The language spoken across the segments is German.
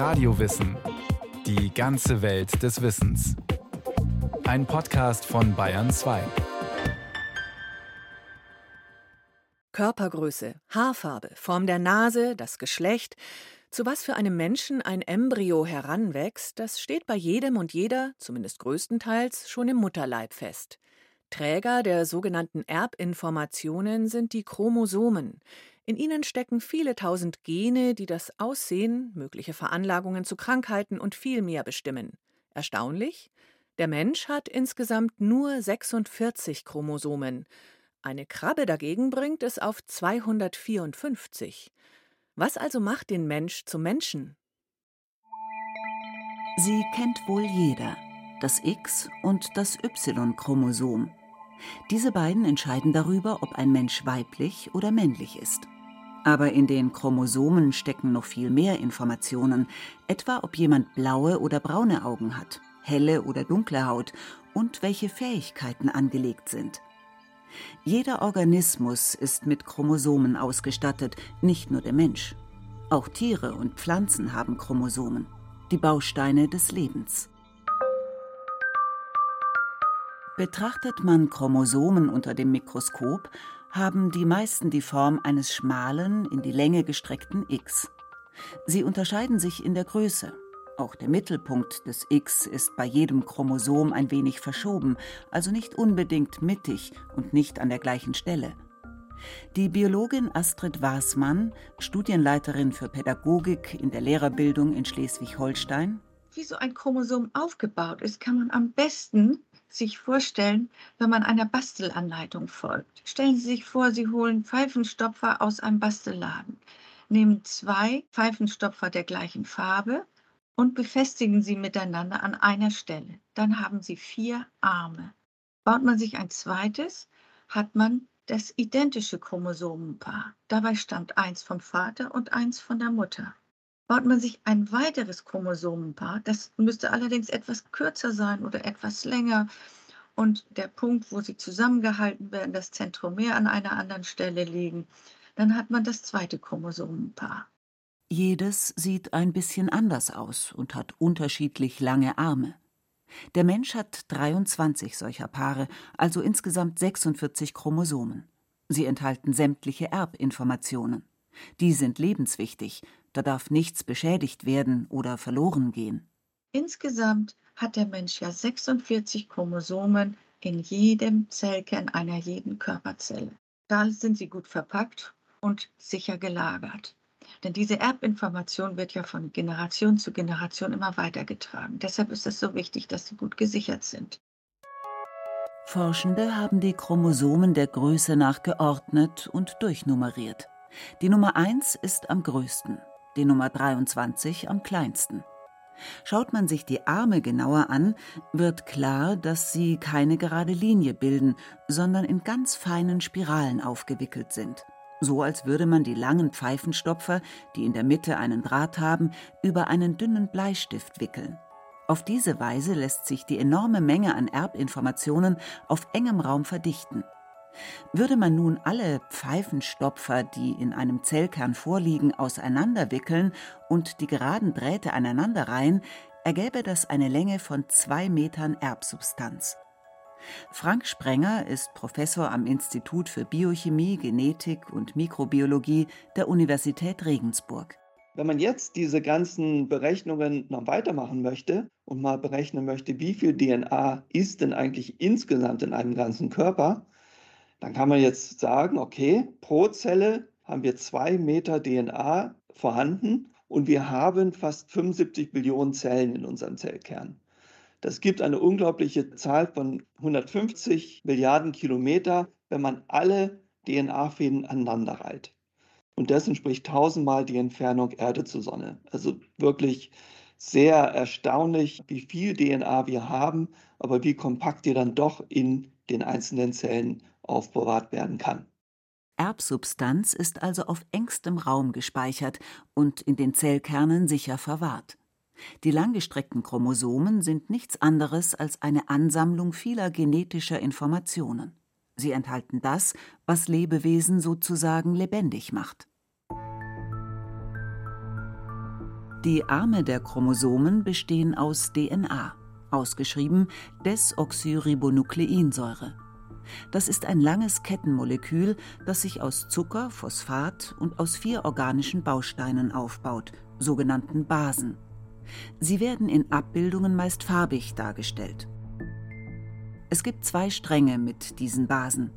Radiowissen. Die ganze Welt des Wissens. Ein Podcast von Bayern 2. Körpergröße, Haarfarbe, Form der Nase, das Geschlecht. Zu was für einem Menschen ein Embryo heranwächst, das steht bei jedem und jeder, zumindest größtenteils, schon im Mutterleib fest. Träger der sogenannten Erbinformationen sind die Chromosomen. In ihnen stecken viele tausend Gene, die das Aussehen, mögliche Veranlagungen zu Krankheiten und viel mehr bestimmen. Erstaunlich? Der Mensch hat insgesamt nur 46 Chromosomen. Eine Krabbe dagegen bringt es auf 254. Was also macht den Mensch zum Menschen? Sie kennt wohl jeder das X und das Y-Chromosom. Diese beiden entscheiden darüber, ob ein Mensch weiblich oder männlich ist. Aber in den Chromosomen stecken noch viel mehr Informationen, etwa ob jemand blaue oder braune Augen hat, helle oder dunkle Haut und welche Fähigkeiten angelegt sind. Jeder Organismus ist mit Chromosomen ausgestattet, nicht nur der Mensch. Auch Tiere und Pflanzen haben Chromosomen, die Bausteine des Lebens. Betrachtet man Chromosomen unter dem Mikroskop, haben die meisten die Form eines schmalen, in die Länge gestreckten X. Sie unterscheiden sich in der Größe. Auch der Mittelpunkt des X ist bei jedem Chromosom ein wenig verschoben, also nicht unbedingt mittig und nicht an der gleichen Stelle. Die Biologin Astrid Wasmann, Studienleiterin für Pädagogik in der Lehrerbildung in Schleswig-Holstein. Wie so ein Chromosom aufgebaut ist, kann man am besten sich vorstellen, wenn man einer Bastelanleitung folgt. Stellen Sie sich vor, Sie holen Pfeifenstopfer aus einem Bastelladen, nehmen zwei Pfeifenstopfer der gleichen Farbe und befestigen sie miteinander an einer Stelle. Dann haben Sie vier Arme. Baut man sich ein zweites, hat man das identische Chromosomenpaar. Dabei stammt eins vom Vater und eins von der Mutter baut man sich ein weiteres Chromosomenpaar. Das müsste allerdings etwas kürzer sein oder etwas länger. Und der Punkt, wo sie zusammengehalten werden, das Zentromer an einer anderen Stelle liegen, dann hat man das zweite Chromosomenpaar. Jedes sieht ein bisschen anders aus und hat unterschiedlich lange Arme. Der Mensch hat 23 solcher Paare, also insgesamt 46 Chromosomen. Sie enthalten sämtliche Erbinformationen. Die sind lebenswichtig, da darf nichts beschädigt werden oder verloren gehen. Insgesamt hat der Mensch ja 46 Chromosomen in jedem Zellkern einer jeden Körperzelle. Da sind sie gut verpackt und sicher gelagert. Denn diese Erbinformation wird ja von Generation zu Generation immer weitergetragen. Deshalb ist es so wichtig, dass sie gut gesichert sind. Forschende haben die Chromosomen der Größe nach geordnet und durchnummeriert. Die Nummer 1 ist am größten, die Nummer 23 am kleinsten. Schaut man sich die Arme genauer an, wird klar, dass sie keine gerade Linie bilden, sondern in ganz feinen Spiralen aufgewickelt sind. So als würde man die langen Pfeifenstopfer, die in der Mitte einen Draht haben, über einen dünnen Bleistift wickeln. Auf diese Weise lässt sich die enorme Menge an Erbinformationen auf engem Raum verdichten. Würde man nun alle Pfeifenstopfer, die in einem Zellkern vorliegen, auseinanderwickeln und die geraden Drähte aneinanderreihen, ergäbe das eine Länge von zwei Metern Erbsubstanz. Frank Sprenger ist Professor am Institut für Biochemie, Genetik und Mikrobiologie der Universität Regensburg. Wenn man jetzt diese ganzen Berechnungen noch weitermachen möchte und mal berechnen möchte, wie viel DNA ist denn eigentlich insgesamt in einem ganzen Körper, dann kann man jetzt sagen, okay, pro Zelle haben wir zwei Meter DNA vorhanden und wir haben fast 75 Billionen Zellen in unserem Zellkern. Das gibt eine unglaubliche Zahl von 150 Milliarden Kilometer, wenn man alle DNA-Fäden aneinander reiht. Und das entspricht tausendmal die Entfernung Erde zur Sonne. Also wirklich sehr erstaunlich, wie viel DNA wir haben, aber wie kompakt die dann doch in den einzelnen Zellen aufbewahrt werden kann. Erbsubstanz ist also auf engstem Raum gespeichert und in den Zellkernen sicher verwahrt. Die langgestreckten Chromosomen sind nichts anderes als eine Ansammlung vieler genetischer Informationen. Sie enthalten das, was Lebewesen sozusagen lebendig macht. Die Arme der Chromosomen bestehen aus DNA, ausgeschrieben Desoxyribonukleinsäure. Das ist ein langes Kettenmolekül, das sich aus Zucker, Phosphat und aus vier organischen Bausteinen aufbaut, sogenannten Basen. Sie werden in Abbildungen meist farbig dargestellt. Es gibt zwei Stränge mit diesen Basen.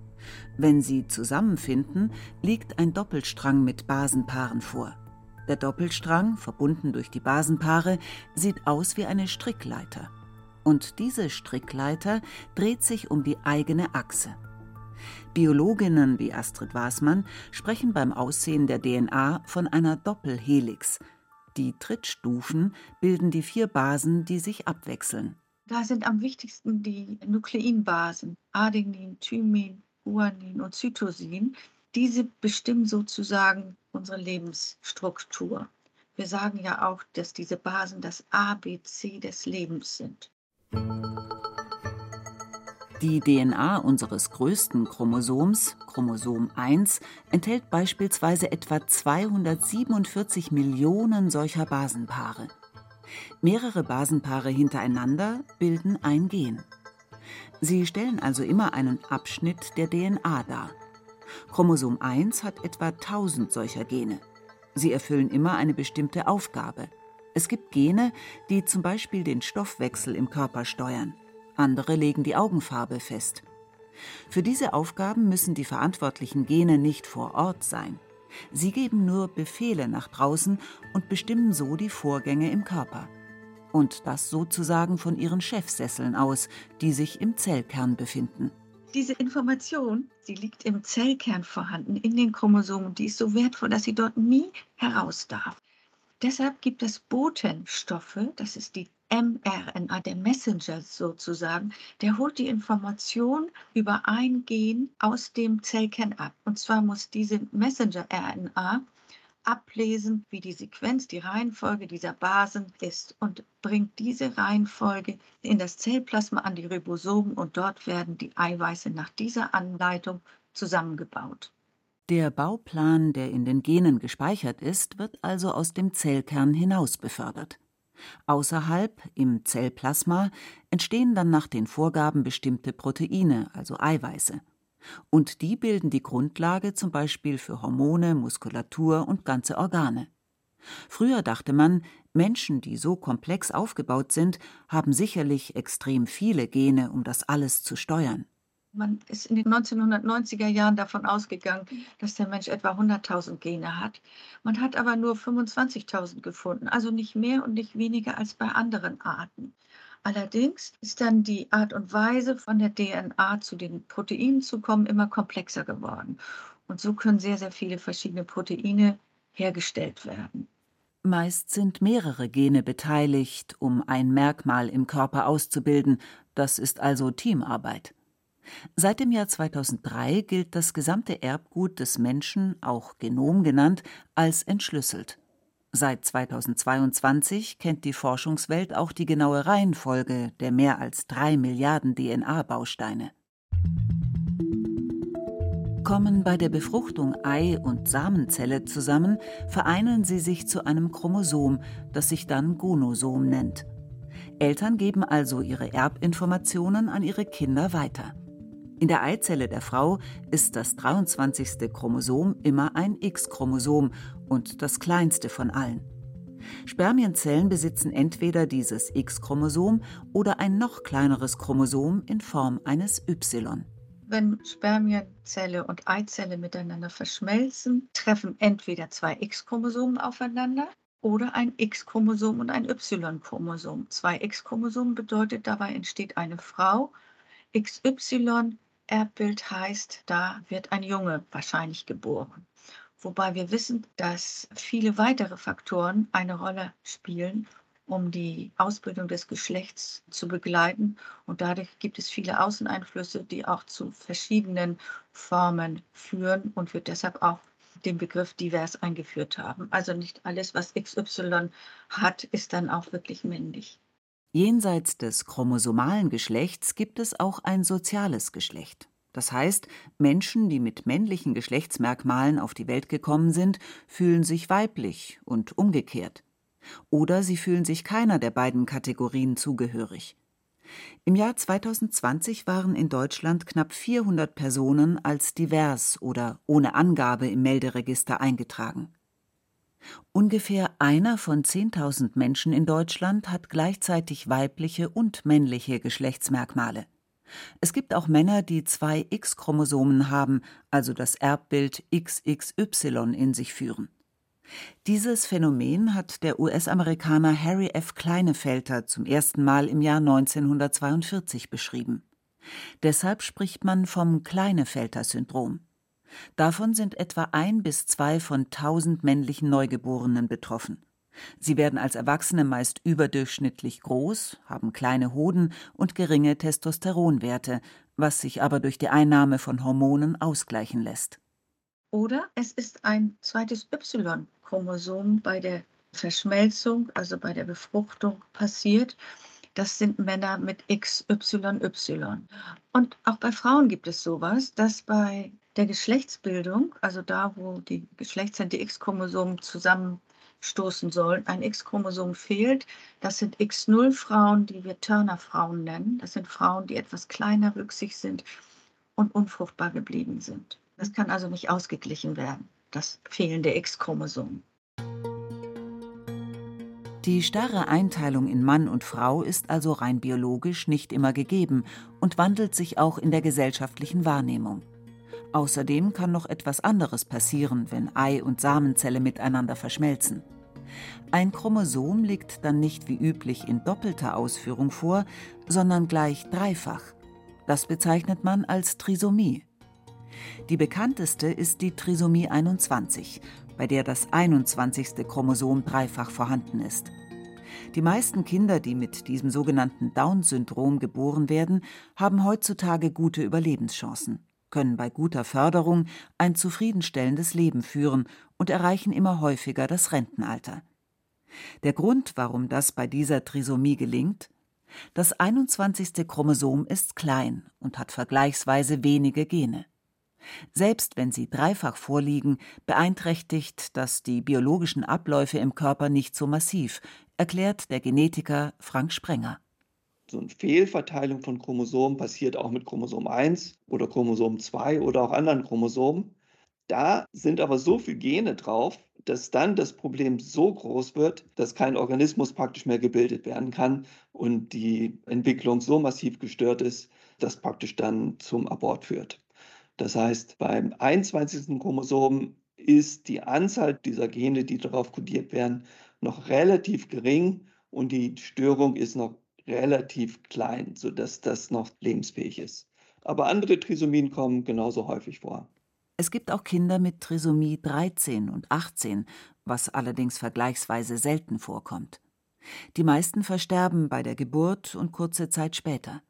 Wenn sie zusammenfinden, liegt ein Doppelstrang mit Basenpaaren vor. Der Doppelstrang, verbunden durch die Basenpaare, sieht aus wie eine Strickleiter. Und diese Strickleiter dreht sich um die eigene Achse. Biologinnen wie Astrid Wasmann sprechen beim Aussehen der DNA von einer Doppelhelix. Die Trittstufen bilden die vier Basen, die sich abwechseln. Da sind am wichtigsten die Nukleinbasen, Adenin, Thymin, Guanin und Cytosin. Diese bestimmen sozusagen unsere Lebensstruktur. Wir sagen ja auch, dass diese Basen das ABC des Lebens sind. Die DNA unseres größten Chromosoms, Chromosom 1, enthält beispielsweise etwa 247 Millionen solcher Basenpaare. Mehrere Basenpaare hintereinander bilden ein Gen. Sie stellen also immer einen Abschnitt der DNA dar. Chromosom 1 hat etwa 1000 solcher Gene. Sie erfüllen immer eine bestimmte Aufgabe. Es gibt Gene, die zum Beispiel den Stoffwechsel im Körper steuern. Andere legen die Augenfarbe fest. Für diese Aufgaben müssen die verantwortlichen Gene nicht vor Ort sein. Sie geben nur Befehle nach draußen und bestimmen so die Vorgänge im Körper. Und das sozusagen von ihren Chefsesseln aus, die sich im Zellkern befinden. Diese Information, sie liegt im Zellkern vorhanden, in den Chromosomen. Die ist so wertvoll, dass sie dort nie heraus darf. Deshalb gibt es Botenstoffe, das ist die mRNA, der Messenger sozusagen, der holt die Information über ein Gen aus dem Zellkern ab. Und zwar muss diese Messenger-RNA ablesen, wie die Sequenz, die Reihenfolge dieser Basen ist und bringt diese Reihenfolge in das Zellplasma an die Ribosomen und dort werden die Eiweiße nach dieser Anleitung zusammengebaut. Der Bauplan, der in den Genen gespeichert ist, wird also aus dem Zellkern hinaus befördert. Außerhalb, im Zellplasma, entstehen dann nach den Vorgaben bestimmte Proteine, also Eiweiße. Und die bilden die Grundlage zum Beispiel für Hormone, Muskulatur und ganze Organe. Früher dachte man, Menschen, die so komplex aufgebaut sind, haben sicherlich extrem viele Gene, um das alles zu steuern. Man ist in den 1990er Jahren davon ausgegangen, dass der Mensch etwa 100.000 Gene hat. Man hat aber nur 25.000 gefunden, also nicht mehr und nicht weniger als bei anderen Arten. Allerdings ist dann die Art und Weise, von der DNA zu den Proteinen zu kommen, immer komplexer geworden. Und so können sehr, sehr viele verschiedene Proteine hergestellt werden. Meist sind mehrere Gene beteiligt, um ein Merkmal im Körper auszubilden. Das ist also Teamarbeit. Seit dem Jahr 2003 gilt das gesamte Erbgut des Menschen, auch Genom genannt, als entschlüsselt. Seit 2022 kennt die Forschungswelt auch die genaue Reihenfolge der mehr als drei Milliarden DNA-Bausteine. Kommen bei der Befruchtung Ei und Samenzelle zusammen, vereinen sie sich zu einem Chromosom, das sich dann Gonosom nennt. Eltern geben also ihre Erbinformationen an ihre Kinder weiter. In der Eizelle der Frau ist das 23. Chromosom immer ein X-Chromosom und das kleinste von allen. Spermienzellen besitzen entweder dieses X-Chromosom oder ein noch kleineres Chromosom in Form eines Y. Wenn Spermienzelle und Eizelle miteinander verschmelzen, treffen entweder zwei X-Chromosomen aufeinander oder ein X-Chromosom und ein Y-Chromosom. Zwei X-Chromosomen bedeutet, dabei entsteht eine Frau. XY Erbbild heißt, da wird ein Junge wahrscheinlich geboren. Wobei wir wissen, dass viele weitere Faktoren eine Rolle spielen, um die Ausbildung des Geschlechts zu begleiten. Und dadurch gibt es viele Außeneinflüsse, die auch zu verschiedenen Formen führen und wir deshalb auch den Begriff divers eingeführt haben. Also nicht alles, was XY hat, ist dann auch wirklich männlich. Jenseits des chromosomalen Geschlechts gibt es auch ein soziales Geschlecht. Das heißt, Menschen, die mit männlichen Geschlechtsmerkmalen auf die Welt gekommen sind, fühlen sich weiblich und umgekehrt. Oder sie fühlen sich keiner der beiden Kategorien zugehörig. Im Jahr 2020 waren in Deutschland knapp 400 Personen als divers oder ohne Angabe im Melderegister eingetragen. Ungefähr einer von 10.000 Menschen in Deutschland hat gleichzeitig weibliche und männliche Geschlechtsmerkmale. Es gibt auch Männer, die zwei X-Chromosomen haben, also das Erbbild XXY in sich führen. Dieses Phänomen hat der US-Amerikaner Harry F. Kleinefelter zum ersten Mal im Jahr 1942 beschrieben. Deshalb spricht man vom Kleinefelter-Syndrom. Davon sind etwa ein bis zwei von tausend männlichen Neugeborenen betroffen. Sie werden als Erwachsene meist überdurchschnittlich groß, haben kleine Hoden und geringe Testosteronwerte, was sich aber durch die Einnahme von Hormonen ausgleichen lässt. Oder es ist ein zweites Y-Chromosom bei der Verschmelzung, also bei der Befruchtung passiert. Das sind Männer mit XYY. Und auch bei Frauen gibt es sowas, dass bei der Geschlechtsbildung, also da, wo die Geschlechtszellen, die X-Chromosomen zusammenstoßen sollen, ein X-Chromosom fehlt. Das sind X0-Frauen, die wir Turner-Frauen nennen. Das sind Frauen, die etwas kleiner wüchsig sind und unfruchtbar geblieben sind. Das kann also nicht ausgeglichen werden, das fehlende X-Chromosom. Die starre Einteilung in Mann und Frau ist also rein biologisch nicht immer gegeben und wandelt sich auch in der gesellschaftlichen Wahrnehmung. Außerdem kann noch etwas anderes passieren, wenn Ei und Samenzelle miteinander verschmelzen. Ein Chromosom liegt dann nicht wie üblich in doppelter Ausführung vor, sondern gleich dreifach. Das bezeichnet man als Trisomie. Die bekannteste ist die Trisomie 21, bei der das 21. Chromosom dreifach vorhanden ist. Die meisten Kinder, die mit diesem sogenannten Down-Syndrom geboren werden, haben heutzutage gute Überlebenschancen, können bei guter Förderung ein zufriedenstellendes Leben führen und erreichen immer häufiger das Rentenalter. Der Grund, warum das bei dieser Trisomie gelingt? Das 21. Chromosom ist klein und hat vergleichsweise wenige Gene. Selbst wenn sie dreifach vorliegen, beeinträchtigt das die biologischen Abläufe im Körper nicht so massiv, erklärt der Genetiker Frank Sprenger. So eine Fehlverteilung von Chromosomen passiert auch mit Chromosom 1 oder Chromosom 2 oder auch anderen Chromosomen. Da sind aber so viele Gene drauf, dass dann das Problem so groß wird, dass kein Organismus praktisch mehr gebildet werden kann und die Entwicklung so massiv gestört ist, dass praktisch dann zum Abort führt. Das heißt, beim 21. Chromosom ist die Anzahl dieser Gene, die darauf kodiert werden, noch relativ gering und die Störung ist noch relativ klein, sodass das noch lebensfähig ist. Aber andere Trisomien kommen genauso häufig vor. Es gibt auch Kinder mit Trisomie 13 und 18, was allerdings vergleichsweise selten vorkommt. Die meisten versterben bei der Geburt und kurze Zeit später.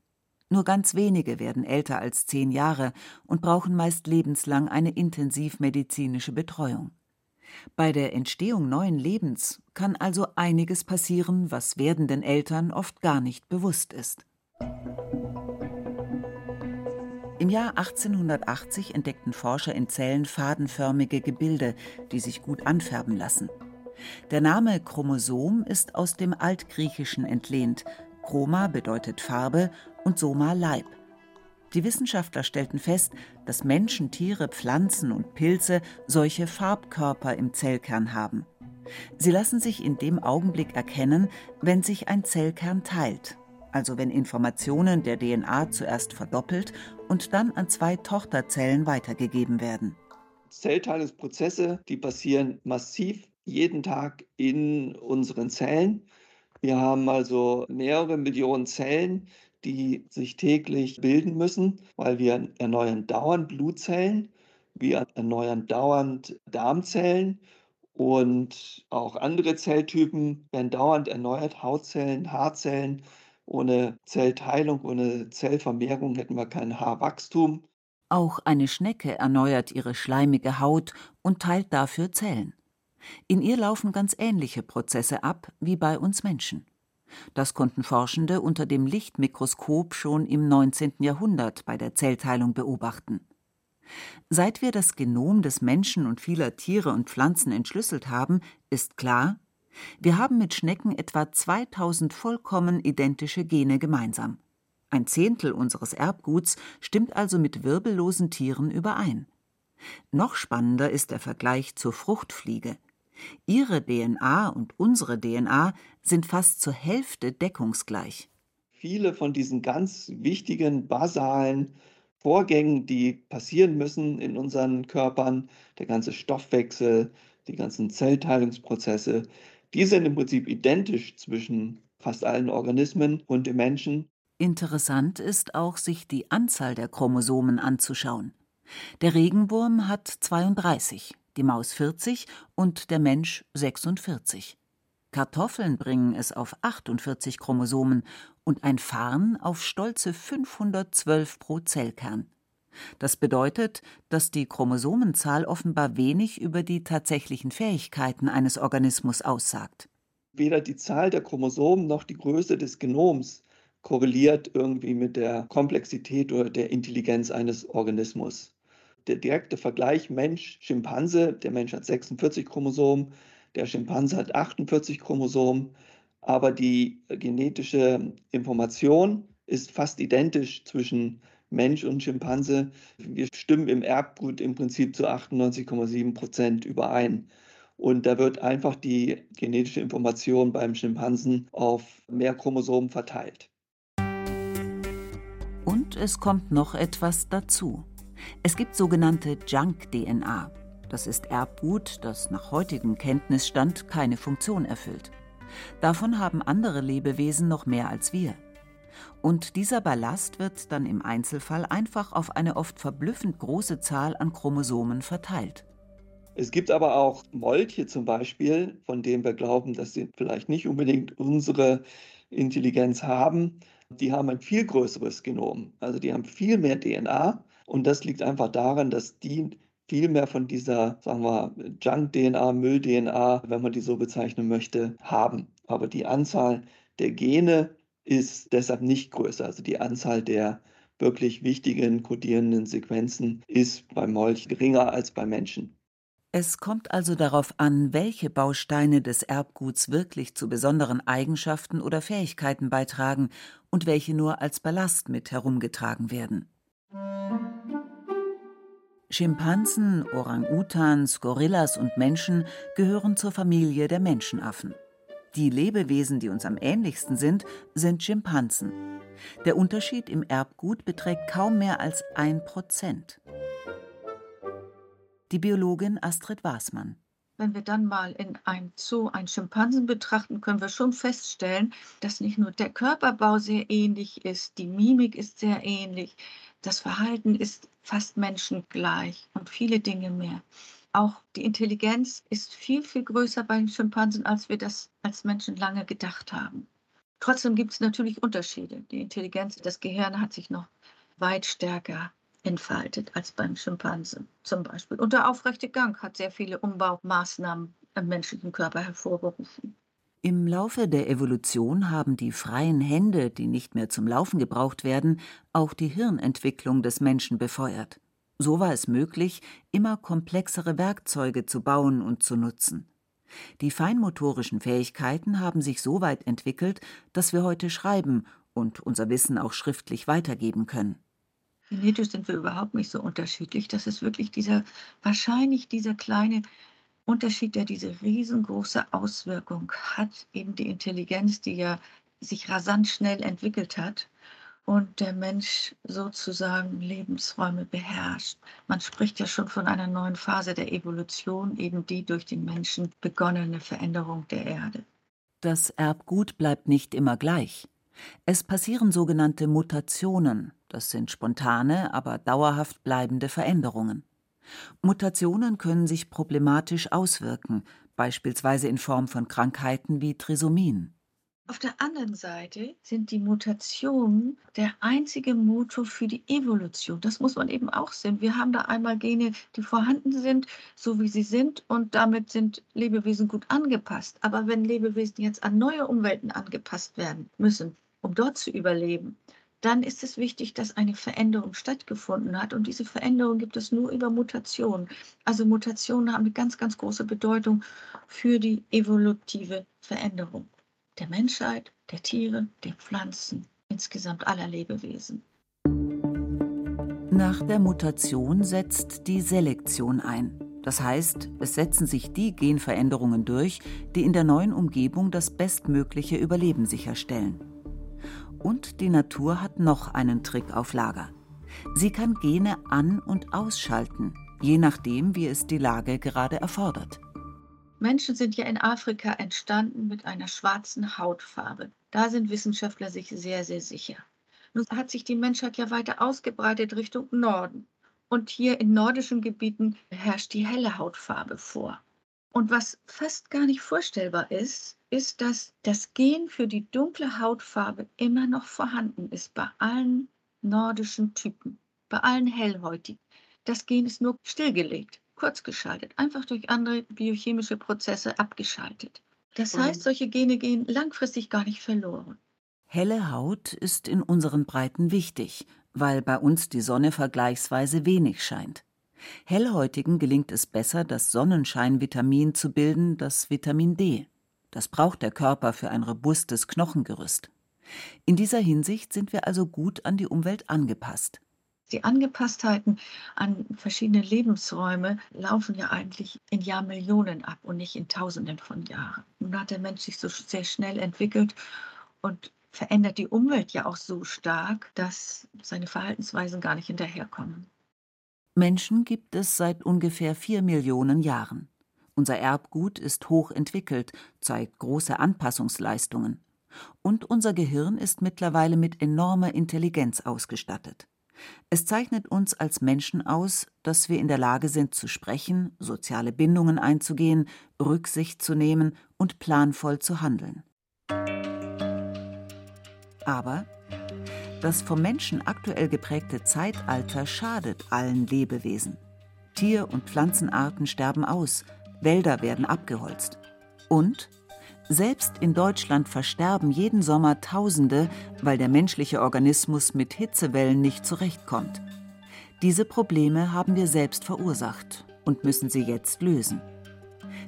Nur ganz wenige werden älter als zehn Jahre und brauchen meist lebenslang eine intensivmedizinische Betreuung. Bei der Entstehung neuen Lebens kann also einiges passieren, was werdenden Eltern oft gar nicht bewusst ist. Im Jahr 1880 entdeckten Forscher in Zellen fadenförmige Gebilde, die sich gut anfärben lassen. Der Name Chromosom ist aus dem Altgriechischen entlehnt. Chroma bedeutet Farbe und Soma Leib. Die Wissenschaftler stellten fest, dass Menschen, Tiere, Pflanzen und Pilze solche Farbkörper im Zellkern haben. Sie lassen sich in dem Augenblick erkennen, wenn sich ein Zellkern teilt, also wenn Informationen der DNA zuerst verdoppelt und dann an zwei Tochterzellen weitergegeben werden. Zellteilungsprozesse, die passieren massiv jeden Tag in unseren Zellen. Wir haben also mehrere Millionen Zellen, die sich täglich bilden müssen, weil wir erneuern dauernd Blutzellen, wir erneuern dauernd Darmzellen und auch andere Zelltypen werden dauernd erneuert, Hautzellen, Haarzellen. Ohne Zellteilung, ohne Zellvermehrung hätten wir kein Haarwachstum. Auch eine Schnecke erneuert ihre schleimige Haut und teilt dafür Zellen. In ihr laufen ganz ähnliche Prozesse ab wie bei uns Menschen. Das konnten Forschende unter dem Lichtmikroskop schon im 19. Jahrhundert bei der Zellteilung beobachten. Seit wir das Genom des Menschen und vieler Tiere und Pflanzen entschlüsselt haben, ist klar, Wir haben mit Schnecken etwa 2000 vollkommen identische Gene gemeinsam. Ein Zehntel unseres Erbguts stimmt also mit wirbellosen Tieren überein. Noch spannender ist der Vergleich zur Fruchtfliege. Ihre DNA und unsere DNA sind fast zur Hälfte deckungsgleich. Viele von diesen ganz wichtigen, basalen Vorgängen, die passieren müssen in unseren Körpern, der ganze Stoffwechsel, die ganzen Zellteilungsprozesse, die sind im Prinzip identisch zwischen fast allen Organismen und dem Menschen. Interessant ist auch, sich die Anzahl der Chromosomen anzuschauen. Der Regenwurm hat 32, die Maus 40 und der Mensch 46. Kartoffeln bringen es auf 48 Chromosomen und ein Farn auf stolze 512 pro Zellkern. Das bedeutet, dass die Chromosomenzahl offenbar wenig über die tatsächlichen Fähigkeiten eines Organismus aussagt. Weder die Zahl der Chromosomen noch die Größe des Genoms korreliert irgendwie mit der Komplexität oder der Intelligenz eines Organismus. Der direkte Vergleich Mensch-Schimpanse, der Mensch hat 46 Chromosomen, der Schimpanse hat 48 Chromosomen, aber die genetische Information ist fast identisch zwischen Mensch und Schimpanse. Wir stimmen im Erbgut im Prinzip zu 98,7 Prozent überein. Und da wird einfach die genetische Information beim Schimpansen auf mehr Chromosomen verteilt. Und es kommt noch etwas dazu. Es gibt sogenannte Junk-DNA. Das ist Erbgut, das nach heutigem Kenntnisstand keine Funktion erfüllt. Davon haben andere Lebewesen noch mehr als wir. Und dieser Ballast wird dann im Einzelfall einfach auf eine oft verblüffend große Zahl an Chromosomen verteilt. Es gibt aber auch Molche zum Beispiel, von denen wir glauben, dass sie vielleicht nicht unbedingt unsere Intelligenz haben. Die haben ein viel größeres Genom, also die haben viel mehr DNA. Und das liegt einfach daran, dass die viel mehr von dieser, sagen wir, Junk-DNA, Müll-DNA, wenn man die so bezeichnen möchte, haben. Aber die Anzahl der Gene ist deshalb nicht größer. Also die Anzahl der wirklich wichtigen kodierenden Sequenzen ist beim Molch geringer als beim Menschen. Es kommt also darauf an, welche Bausteine des Erbguts wirklich zu besonderen Eigenschaften oder Fähigkeiten beitragen und welche nur als Ballast mit herumgetragen werden. Schimpansen, Orang-Utans, Gorillas und Menschen gehören zur Familie der Menschenaffen. Die Lebewesen, die uns am ähnlichsten sind, sind Schimpansen. Der Unterschied im Erbgut beträgt kaum mehr als ein Prozent. Die Biologin Astrid Wasmann. Wenn wir dann mal in ein Zoo einen Schimpansen betrachten, können wir schon feststellen, dass nicht nur der Körperbau sehr ähnlich ist, die Mimik ist sehr ähnlich, das Verhalten ist fast menschengleich und viele Dinge mehr. Auch die Intelligenz ist viel, viel größer bei den Schimpansen, als wir das als Menschen lange gedacht haben. Trotzdem gibt es natürlich Unterschiede. Die Intelligenz, das Gehirn hat sich noch weit stärker entfaltet als beim Schimpansen zum Beispiel. Und der aufrechte Gang hat sehr viele Umbaumaßnahmen im menschlichen Körper hervorgerufen. Im Laufe der Evolution haben die freien Hände, die nicht mehr zum Laufen gebraucht werden, auch die Hirnentwicklung des Menschen befeuert. So war es möglich, immer komplexere Werkzeuge zu bauen und zu nutzen. Die feinmotorischen Fähigkeiten haben sich so weit entwickelt, dass wir heute schreiben und unser Wissen auch schriftlich weitergeben können. Genetisch sind wir überhaupt nicht so unterschiedlich. Das ist wirklich dieser, wahrscheinlich dieser kleine Unterschied, der diese riesengroße Auswirkung hat, eben die Intelligenz, die ja sich rasant schnell entwickelt hat und der Mensch sozusagen Lebensräume beherrscht. Man spricht ja schon von einer neuen Phase der Evolution, eben die durch den Menschen begonnene Veränderung der Erde. Das Erbgut bleibt nicht immer gleich. Es passieren sogenannte Mutationen, das sind spontane, aber dauerhaft bleibende Veränderungen. Mutationen können sich problematisch auswirken, beispielsweise in Form von Krankheiten wie Trisomien. Auf der anderen Seite sind die Mutationen der einzige Motor für die Evolution. Das muss man eben auch sehen. Wir haben da einmal Gene, die vorhanden sind, so wie sie sind, und damit sind Lebewesen gut angepasst. Aber wenn Lebewesen jetzt an neue Umwelten angepasst werden müssen, um dort zu überleben, dann ist es wichtig, dass eine Veränderung stattgefunden hat. Und diese Veränderung gibt es nur über Mutationen. Also Mutationen haben eine ganz, ganz große Bedeutung für die evolutive Veränderung der Menschheit, der Tiere, der Pflanzen, insgesamt aller Lebewesen. Nach der Mutation setzt die Selektion ein. Das heißt, es setzen sich die Genveränderungen durch, die in der neuen Umgebung das bestmögliche Überleben sicherstellen. Und die Natur hat noch einen Trick auf Lager. Sie kann Gene an- und ausschalten, je nachdem, wie es die Lage gerade erfordert. Menschen sind ja in Afrika entstanden mit einer schwarzen Hautfarbe. Da sind Wissenschaftler sich sehr, sehr sicher. Nun hat sich die Menschheit ja weiter ausgebreitet Richtung Norden. Und hier in nordischen Gebieten herrscht die helle Hautfarbe vor. Und was fast gar nicht vorstellbar ist, ist, dass das Gen für die dunkle Hautfarbe immer noch vorhanden ist bei allen nordischen Typen, bei allen hellhäutigen. Das Gen ist nur stillgelegt, kurzgeschaltet, einfach durch andere biochemische Prozesse abgeschaltet. Das heißt, solche Gene gehen langfristig gar nicht verloren. Helle Haut ist in unseren Breiten wichtig, weil bei uns die Sonne vergleichsweise wenig scheint. Hellhäutigen gelingt es besser, das Sonnenscheinvitamin zu bilden, das Vitamin D. Das braucht der Körper für ein robustes Knochengerüst. In dieser Hinsicht sind wir also gut an die Umwelt angepasst. Die Angepasstheiten an verschiedene Lebensräume laufen ja eigentlich in Jahrmillionen ab und nicht in Tausenden von Jahren. Nun hat der Mensch sich so sehr schnell entwickelt und verändert die Umwelt ja auch so stark, dass seine Verhaltensweisen gar nicht hinterherkommen. Menschen gibt es seit ungefähr vier Millionen Jahren. Unser Erbgut ist hoch entwickelt, zeigt große Anpassungsleistungen. Und unser Gehirn ist mittlerweile mit enormer Intelligenz ausgestattet. Es zeichnet uns als Menschen aus, dass wir in der Lage sind zu sprechen, soziale Bindungen einzugehen, Rücksicht zu nehmen und planvoll zu handeln. Aber das vom Menschen aktuell geprägte Zeitalter schadet allen Lebewesen. Tier- und Pflanzenarten sterben aus, Wälder werden abgeholzt. Und selbst in Deutschland versterben jeden Sommer Tausende, weil der menschliche Organismus mit Hitzewellen nicht zurechtkommt. Diese Probleme haben wir selbst verursacht und müssen sie jetzt lösen.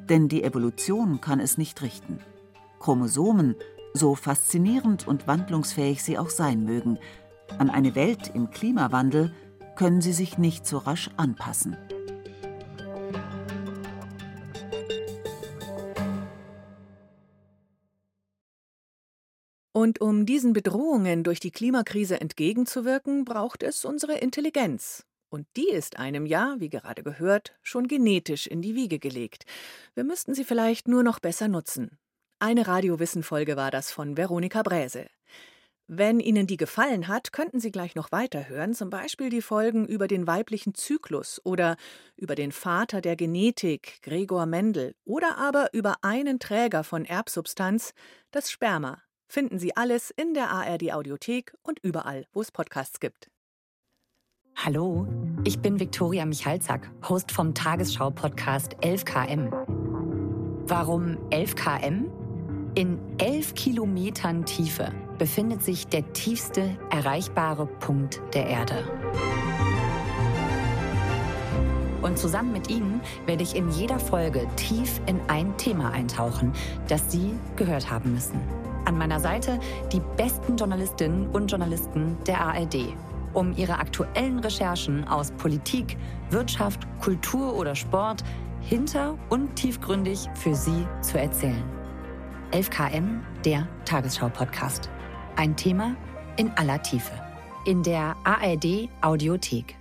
Denn die Evolution kann es nicht richten. Chromosomen so faszinierend und wandlungsfähig sie auch sein mögen, an eine Welt im Klimawandel können sie sich nicht so rasch anpassen. Und um diesen Bedrohungen durch die Klimakrise entgegenzuwirken, braucht es unsere Intelligenz. Und die ist einem ja, wie gerade gehört, schon genetisch in die Wiege gelegt. Wir müssten sie vielleicht nur noch besser nutzen. Eine Radiowissen-Folge war das von Veronika Bräse. Wenn Ihnen die gefallen hat, könnten Sie gleich noch weiterhören, zum Beispiel die Folgen über den weiblichen Zyklus oder über den Vater der Genetik, Gregor Mendel, oder aber über einen Träger von Erbsubstanz, das Sperma. Finden Sie alles in der ARD Audiothek und überall, wo es Podcasts gibt. Hallo, ich bin Viktoria Michalzack, Host vom Tagesschau-Podcast 11KM. Warum 11KM? In 11 Kilometern Tiefe befindet sich der tiefste erreichbare Punkt der Erde. Und zusammen mit Ihnen werde ich in jeder Folge tief in ein Thema eintauchen, das Sie gehört haben müssen. An meiner Seite die besten Journalistinnen und Journalisten der ARD, um ihre aktuellen Recherchen aus Politik, Wirtschaft, Kultur oder Sport hinter und tiefgründig für Sie zu erzählen. 11KM, der Tagesschau-Podcast. Ein Thema in aller Tiefe. In der ARD Audiothek.